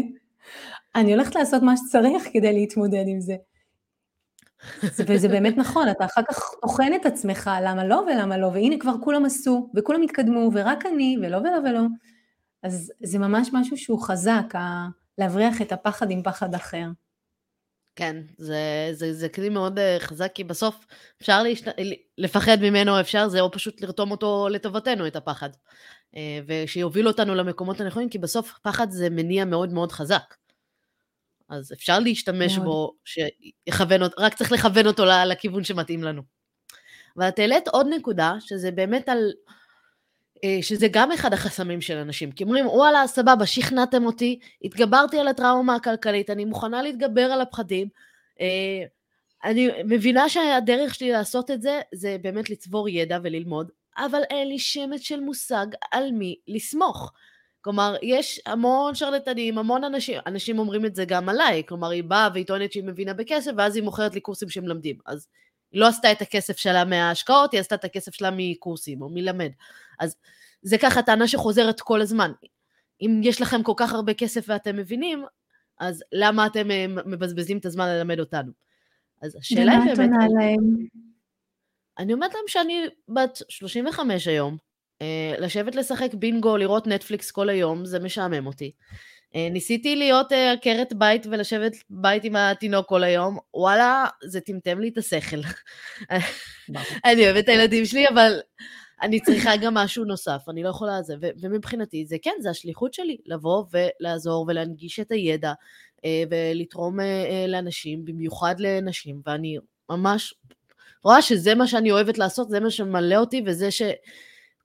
אני הולכת לעשות מה שצריך כדי להתמודד עם זה. וזה באמת נכון, אתה אחר כך טוחן את עצמך, למה לא ולמה לא, והנה כבר כולם עשו, וכולם התקדמו, ורק אני, ולא ולא ולא. אז זה ממש משהו שהוא חזק, להבריח את הפחד עם פחד אחר. כן, זה, זה, זה כלי מאוד uh, חזק, כי בסוף אפשר להשת... לפחד ממנו, אפשר זה, או פשוט לרתום אותו לטובתנו, את הפחד. Uh, ושיוביל אותנו למקומות הנכונים, כי בסוף פחד זה מניע מאוד מאוד חזק. אז אפשר להשתמש מאוד. בו, שיכוון אותו, רק צריך לכוון אותו לכיוון שמתאים לנו. ואת העלית עוד נקודה, שזה באמת על... אה, שזה גם אחד החסמים של אנשים, כי אומרים, וואלה, סבבה, שכנעתם אותי, התגברתי על הטראומה הכלכלית, אני מוכנה להתגבר על הפחדים, אה, אני מבינה שהדרך שלי לעשות את זה, זה באמת לצבור ידע וללמוד, אבל אין לי שמץ של מושג על מי לסמוך. כלומר, יש המון שרלטנים, המון אנשים, אנשים אומרים את זה גם עליי, כלומר, היא באה והיא טוענת שהיא מבינה בכסף, ואז היא מוכרת לי קורסים שמלמדים. אז היא לא עשתה את הכסף שלה מההשקעות, היא עשתה את הכסף שלה מקורסים או מלמד. אז זה ככה טענה שחוזרת כל הזמן. אם יש לכם כל כך הרבה כסף ואתם מבינים, אז למה אתם אה, מבזבזים את הזמן ללמד אותנו? אז השאלה היא באמת... ומה את עונה להם? אני אומרת להם שאני בת 35 היום, לשבת לשחק בינגו, לראות נטפליקס כל היום, זה משעמם אותי. אה, ניסיתי להיות אה, עקרת בית ולשבת בית עם התינוק כל היום, וואלה, זה טמטם לי את השכל. אני אוהבת את הילדים שלי, אבל אני צריכה גם משהו נוסף, אני לא יכולה זה. ומבחינתי זה כן, זה השליחות שלי, לבוא ולעזור ולהנגיש את הידע ולתרום לאנשים, במיוחד לנשים, ואני ממש רואה שזה מה שאני אוהבת לעשות, זה מה שממלא אותי, וזה ש...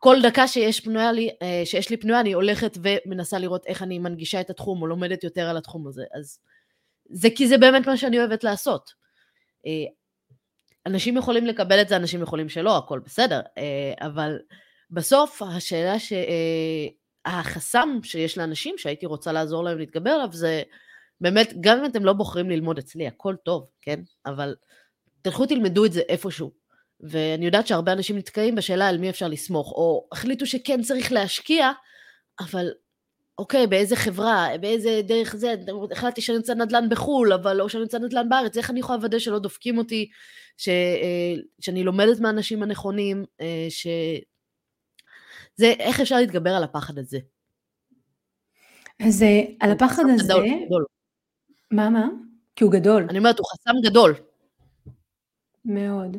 כל דקה שיש, פנויה לי, אה, שיש לי פנויה, אני הולכת ומנסה לראות איך אני מנגישה את התחום, או לומדת יותר על התחום הזה. אז זה כי זה באמת מה שאני אוהבת לעשות. אה, אנשים יכולים לקבל את זה, אנשים יכולים שלא, הכל בסדר, אה, אבל בסוף השאלה שהחסם שיש לאנשים שהייתי רוצה לעזור להם להתגבר עליו זה באמת, גם אם אתם לא בוחרים ללמוד אצלי, הכל טוב, כן? אבל תלכו תלמדו את זה איפשהו. ואני יודעת שהרבה אנשים נתקעים בשאלה על מי אפשר לסמוך, או החליטו שכן צריך להשקיע, אבל אוקיי, באיזה חברה, באיזה דרך זה, החלטתי שאני רוצה נדל"ן בחו"ל, אבל לא שאני רוצה נדל"ן בארץ, איך אני יכולה לוודא שלא דופקים אותי, ש, אה, שאני לומדת מהאנשים הנכונים, אה, ש... זה, איך אפשר להתגבר על הפחד הזה? אז אה, על הפחד הזה... גדול, גדול. מה, מה? כי הוא גדול. אני אומרת, הוא חסם גדול. מאוד.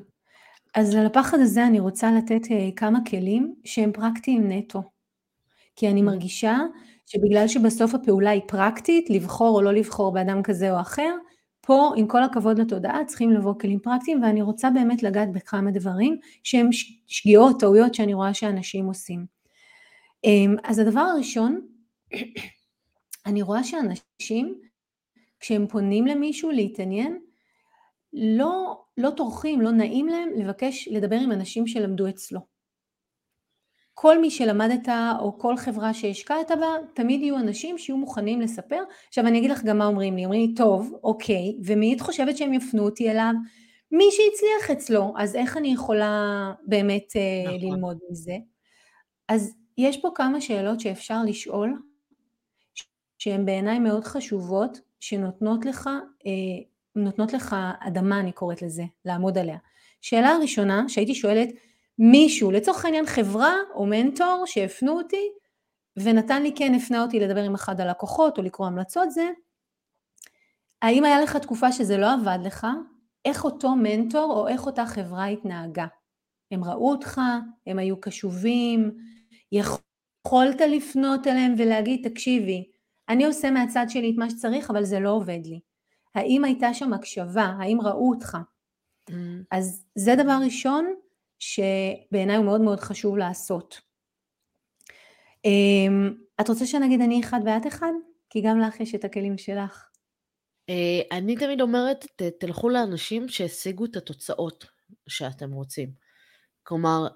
אז על הפחד הזה אני רוצה לתת אה, כמה כלים שהם פרקטיים נטו. כי אני מרגישה שבגלל שבסוף הפעולה היא פרקטית, לבחור או לא לבחור באדם כזה או אחר, פה עם כל הכבוד לתודעה צריכים לבוא כלים פרקטיים ואני רוצה באמת לגעת בכמה דברים שהם שגיאות, טעויות שאני רואה שאנשים עושים. אמ, אז הדבר הראשון, אני רואה שאנשים כשהם פונים למישהו להתעניין, לא, לא טורחים, לא נעים להם לבקש לדבר עם אנשים שלמדו אצלו. כל מי שלמדת או כל חברה שהשקעת בה, תמיד יהיו אנשים שיהיו מוכנים לספר. עכשיו אני אגיד לך גם מה אומרים לי, אומרים לי, טוב, אוקיי, ומי את חושבת שהם יפנו אותי אליו? מי שהצליח אצלו, אז איך אני יכולה באמת אה, נכון. ללמוד מזה? אז יש פה כמה שאלות שאפשר לשאול, שהן בעיניי מאוד חשובות, שנותנות לך, אה, נותנות לך אדמה, אני קוראת לזה, לעמוד עליה. שאלה הראשונה שהייתי שואלת, מישהו, לצורך העניין חברה או מנטור שהפנו אותי, ונתן לי כן, הפנה אותי לדבר עם אחד הלקוחות או לקרוא המלצות, זה האם היה לך תקופה שזה לא עבד לך, איך אותו מנטור או איך אותה חברה התנהגה. הם ראו אותך, הם היו קשובים, יכולת לפנות אליהם ולהגיד, תקשיבי, אני עושה מהצד שלי את מה שצריך, אבל זה לא עובד לי. האם הייתה שם הקשבה? האם ראו אותך? Mm. אז זה דבר ראשון שבעיניי הוא מאוד מאוד חשוב לעשות. אמ, את רוצה שנגיד אני אחד ואת אחד? כי גם לך יש את הכלים שלך. אה, אני תמיד אומרת, תלכו לאנשים שהשיגו את התוצאות שאתם רוצים. כלומר,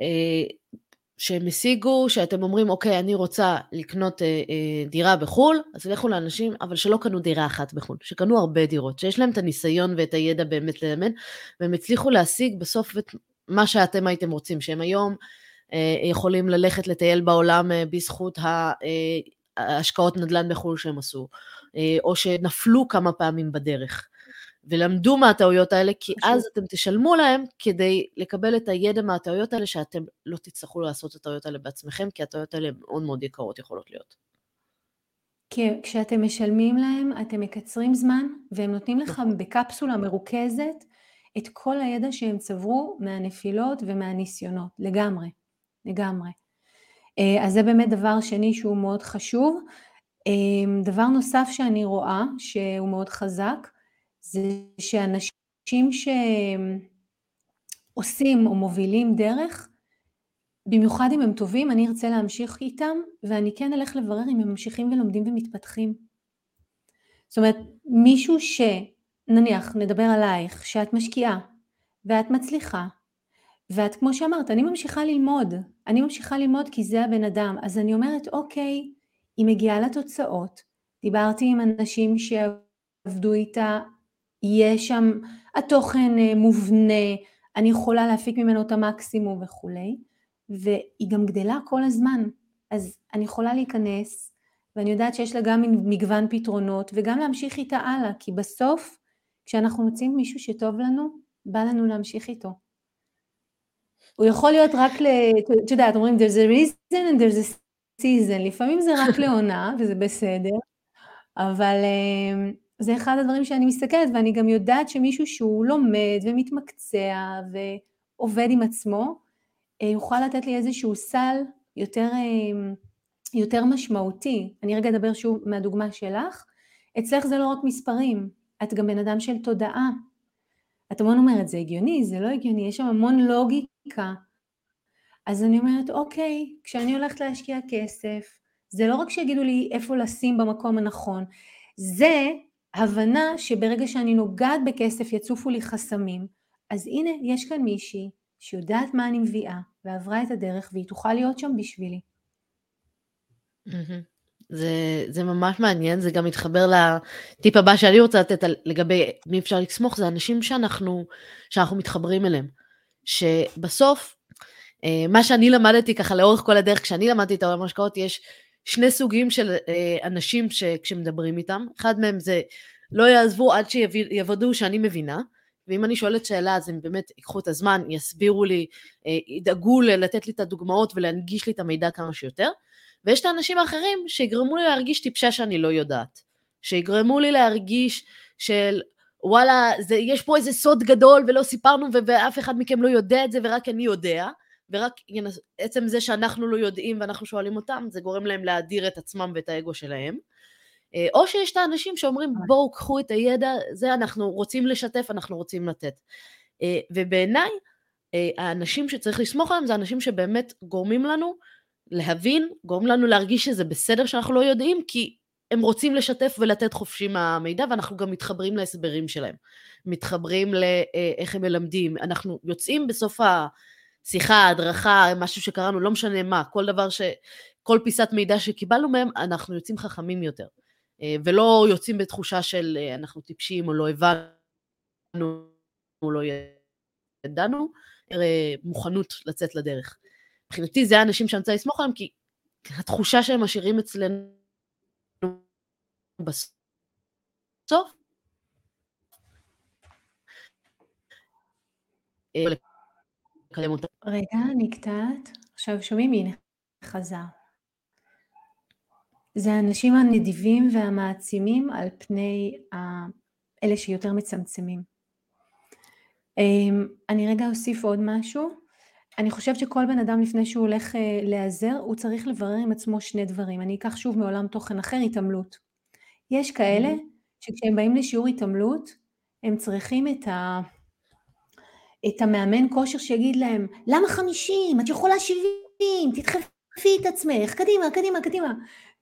אה, שהם השיגו, שאתם אומרים, אוקיי, אני רוצה לקנות אה, אה, דירה בחו"ל, אז לכו לאנשים, אבל שלא קנו דירה אחת בחו"ל, שקנו הרבה דירות, שיש להם את הניסיון ואת הידע באמת ללמד, והם הצליחו להשיג בסוף את מה שאתם הייתם רוצים, שהם היום אה, יכולים ללכת לטייל בעולם אה, בזכות ה, אה, ההשקעות נדל"ן בחו"ל שהם עשו, אה, או שנפלו כמה פעמים בדרך. ולמדו מהטעויות האלה, כי פשוט. אז אתם תשלמו להם כדי לקבל את הידע מהטעויות האלה, שאתם לא תצטרכו לעשות את הטעויות האלה בעצמכם, כי הטעויות האלה מאוד מאוד יקרות יכולות להיות. כי כשאתם משלמים להם, אתם מקצרים זמן, והם נותנים לך נכון. בקפסולה מרוכזת את כל הידע שהם צברו מהנפילות ומהניסיונות, לגמרי, לגמרי. אה, אז זה באמת דבר שני שהוא מאוד חשוב. אה, דבר נוסף שאני רואה, שהוא מאוד חזק, זה שאנשים שעושים או מובילים דרך, במיוחד אם הם טובים, אני ארצה להמשיך איתם, ואני כן אלך לברר אם הם ממשיכים ולומדים ומתפתחים. זאת אומרת, מישהו שנניח, נדבר עלייך, שאת משקיעה, ואת מצליחה, ואת כמו שאמרת, אני ממשיכה ללמוד, אני ממשיכה ללמוד כי זה הבן אדם, אז אני אומרת, אוקיי, היא מגיעה לתוצאות, דיברתי עם אנשים שעבדו איתה יש שם, התוכן אה, מובנה, אני יכולה להפיק ממנו את המקסימום וכולי, והיא גם גדלה כל הזמן, אז אני יכולה להיכנס, ואני יודעת שיש לה גם מגוון פתרונות, וגם להמשיך איתה הלאה, כי בסוף, כשאנחנו מוצאים מישהו שטוב לנו, בא לנו להמשיך איתו. הוא יכול להיות רק ל... את יודעת, אומרים, there's a reason and there's a season, לפעמים זה רק לעונה, וזה בסדר, אבל... זה אחד הדברים שאני מסתכלת, ואני גם יודעת שמישהו שהוא לומד ומתמקצע ועובד עם עצמו, אה, יוכל לתת לי איזשהו סל יותר, אה, יותר משמעותי. אני רגע אדבר שוב מהדוגמה שלך. אצלך זה לא רק מספרים, את גם בן אדם של תודעה. את המון אומרת, זה הגיוני, זה לא הגיוני, יש שם המון לוגיקה. אז אני אומרת, אוקיי, כשאני הולכת להשקיע כסף, זה לא רק שיגידו לי איפה לשים במקום הנכון, זה הבנה שברגע שאני נוגעת בכסף יצופו לי חסמים, אז הנה יש כאן מישהי שיודעת מה אני מביאה ועברה את הדרך והיא תוכל להיות שם בשבילי. זה, זה ממש מעניין, זה גם מתחבר לטיפ הבא שאני רוצה לתת על, לגבי מי אפשר לסמוך, זה אנשים שאנחנו, שאנחנו מתחברים אליהם. שבסוף, אה, מה שאני למדתי ככה לאורך כל הדרך, כשאני למדתי את העולם ההשקעות, יש שני סוגים של אה, אנשים שכשמדברים איתם, אחד מהם זה לא יעזבו עד שיוודאו שאני מבינה, ואם אני שואלת שאלה אז הם באמת ייקחו את הזמן, יסבירו לי, אה, ידאגו לתת לי את הדוגמאות ולהנגיש לי את המידע כמה שיותר, ויש את האנשים האחרים שיגרמו לי להרגיש טיפשה שאני לא יודעת, שיגרמו לי להרגיש של וואלה, זה, יש פה איזה סוד גדול ולא סיפרנו ואף אחד מכם לא יודע את זה ורק אני יודע, ורק עצם זה שאנחנו לא יודעים ואנחנו שואלים אותם, זה גורם להם להדיר את עצמם ואת האגו שלהם. אה, או שיש את האנשים שאומרים בואו קחו את הידע, זה אנחנו רוצים לשתף, אנחנו רוצים לתת. אה, ובעיניי, אה, האנשים שצריך לסמוך עליהם זה אנשים שבאמת גורמים לנו להבין, גורמים לנו להרגיש שזה בסדר שאנחנו לא יודעים, כי הם רוצים לשתף ולתת חופשי מהמידע, ואנחנו גם מתחברים להסברים שלהם. מתחברים לאיך הם מלמדים. אנחנו יוצאים בסוף ה... שיחה, הדרכה, משהו שקראנו, לא משנה מה, כל דבר ש... כל פיסת מידע שקיבלנו מהם, אנחנו יוצאים חכמים יותר. אה, ולא יוצאים בתחושה של אה, אנחנו טיפשים או לא הבנו לא ידענו, מוכנות לצאת לדרך. מבחינתי זה האנשים שאני רוצה לסמוך עליהם, כי התחושה שהם משאירים אצלנו בסוף, רגע, נקטעת. עכשיו שומעים? הנה, חזר. זה האנשים הנדיבים והמעצימים על פני אלה שיותר מצמצמים. אמ, אני רגע אוסיף עוד משהו. אני חושבת שכל בן אדם לפני שהוא הולך אה, להיעזר, הוא צריך לברר עם עצמו שני דברים. אני אקח שוב מעולם תוכן אחר, התעמלות. יש כאלה שכשהם באים לשיעור התעמלות, הם צריכים את, ה... את המאמן כושר שיגיד להם, למה חמישים? את יכולה שבעים, תדחפי את עצמך, קדימה, קדימה, קדימה.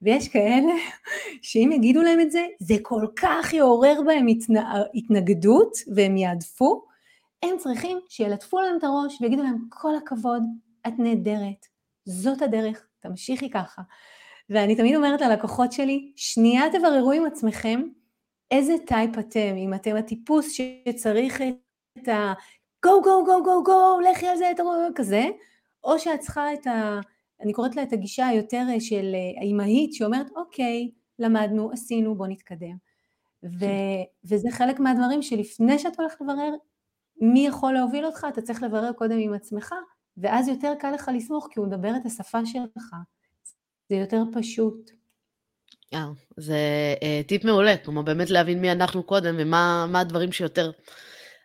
ויש כאלה שאם יגידו להם את זה, זה כל כך יעורר בהם התנ... התנגדות והם יעדפו, הם צריכים שילטפו להם את הראש ויגידו להם, כל הכבוד, את נהדרת, זאת הדרך, תמשיכי ככה. ואני תמיד אומרת ללקוחות שלי, שנייה תבררו עם עצמכם איזה טייפ אתם, אם אתם הטיפוס שצריך את ה... גו גו גו גו גו, לכי על זה, את כזה, או שאת צריכה את ה... אני קוראת לה את הגישה היותר של האימהית שאומרת אוקיי, למדנו, עשינו, בוא נתקדם. ו, וזה חלק מהדברים שלפני שאת הולכת לברר מי יכול להוביל אותך, אתה צריך לברר קודם עם עצמך, ואז יותר קל לך לסמוך כי הוא מדבר את השפה שלך. זה יותר פשוט. אה, זה אה, טיפ מעולה, כלומר באמת להבין מי אנחנו קודם ומה הדברים שיותר,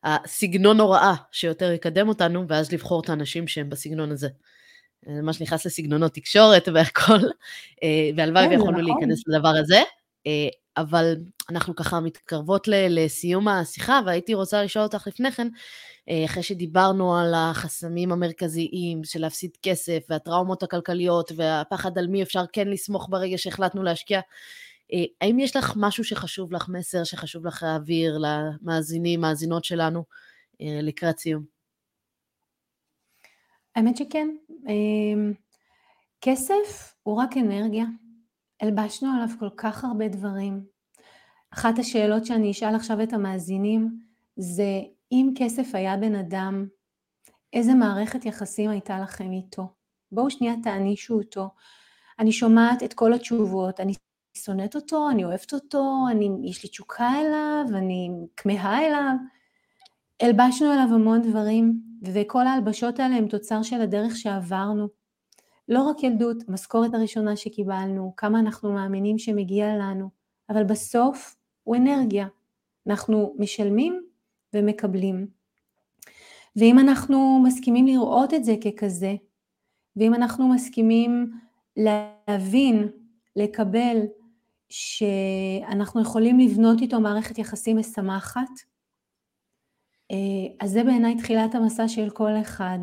הסגנון הוראה שיותר יקדם אותנו, ואז לבחור את האנשים שהם בסגנון הזה. זה מה שנכנס לסגנונות תקשורת והכל, אה, והלוואי כן, ויכולנו נכון. להיכנס לדבר הזה. אה, אבל אנחנו ככה מתקרבות לסיום השיחה, והייתי רוצה לשאול אותך לפני כן, אה, אחרי שדיברנו על החסמים המרכזיים של להפסיד כסף, והטראומות הכלכליות, והפחד על מי אפשר כן לסמוך ברגע שהחלטנו להשקיע, אה, האם יש לך משהו שחשוב לך, מסר שחשוב לך להעביר למאזינים, מאזינות שלנו, לקראת סיום? האמת שכן. כסף הוא רק אנרגיה. הלבשנו עליו כל כך הרבה דברים. אחת השאלות שאני אשאל עכשיו את המאזינים זה אם כסף היה בן אדם, איזה מערכת יחסים הייתה לכם איתו? בואו שנייה תענישו אותו. אני שומעת את כל התשובות, אני שונאת אותו, אני אוהבת אותו, אני, יש לי תשוקה אליו, אני כמהה אליו. הלבשנו עליו המון דברים, וכל ההלבשות האלה הם תוצר של הדרך שעברנו. לא רק ילדות, המשכורת הראשונה שקיבלנו, כמה אנחנו מאמינים שמגיע לנו, אבל בסוף הוא אנרגיה. אנחנו משלמים ומקבלים. ואם אנחנו מסכימים לראות את זה ככזה, ואם אנחנו מסכימים להבין, לקבל, שאנחנו יכולים לבנות איתו מערכת יחסים משמחת, אה, אז זה בעיניי תחילת המסע של כל אחד.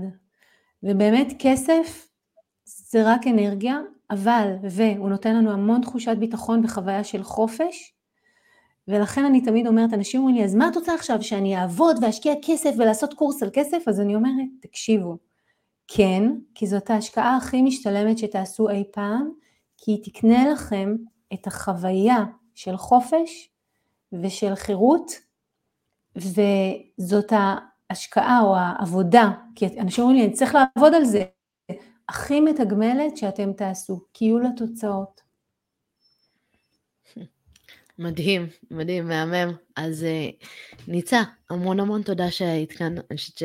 ובאמת כסף זה רק אנרגיה, אבל, והוא נותן לנו המון תחושת ביטחון וחוויה של חופש, ולכן אני תמיד אומרת, אנשים אומרים לי, אז מה את רוצה עכשיו, שאני אעבוד ואשקיע כסף ולעשות קורס על כסף? אז אני אומרת, תקשיבו, כן, כי זאת ההשקעה הכי משתלמת שתעשו אי פעם, כי היא תקנה לכם את החוויה של חופש ושל חירות, וזאת ההשקעה או העבודה, כי אנשים אומרים לי, אני צריך לעבוד על זה, הכי מתגמלת שאתם תעשו, כי יהיו לה תוצאות. מדהים, מדהים, מהמם. אז אה, ניצה, המון המון תודה שהיית כאן. אני חושבת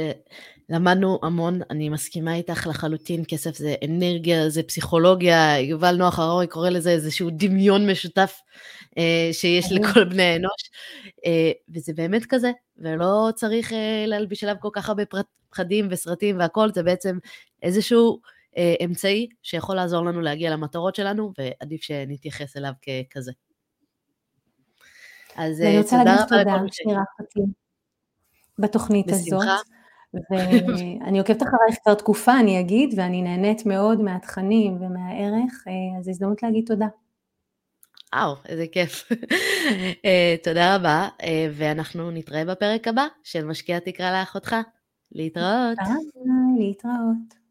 שלמדנו המון, אני מסכימה איתך לחלוטין, כסף זה אנרגיה, זה פסיכולוגיה, יובל נוח הררי קורא לזה איזשהו דמיון משותף אה, שיש לכל בני האנוש, אה, וזה באמת כזה, ולא צריך אה, להלביש עליו כל כך הרבה פחדים וסרטים והכל, זה בעצם איזשהו אמצעי שיכול לעזור לנו להגיע למטרות שלנו, ועדיף שנתייחס אליו ככזה. אז תודה רבה. אני רוצה להגיד תודה שאירחת אותי בתוכנית הזאת. ואני עוקבת אחרייך כבר תקופה, אני אגיד, ואני נהנית מאוד מהתכנים ומהערך, אה, אז זו הזדמנות להגיד תודה. וואו, איזה כיף. אה, תודה רבה, ואנחנו נתראה בפרק הבא של משקיע תקרא לאחותך. להתראות. ביי, להתראות.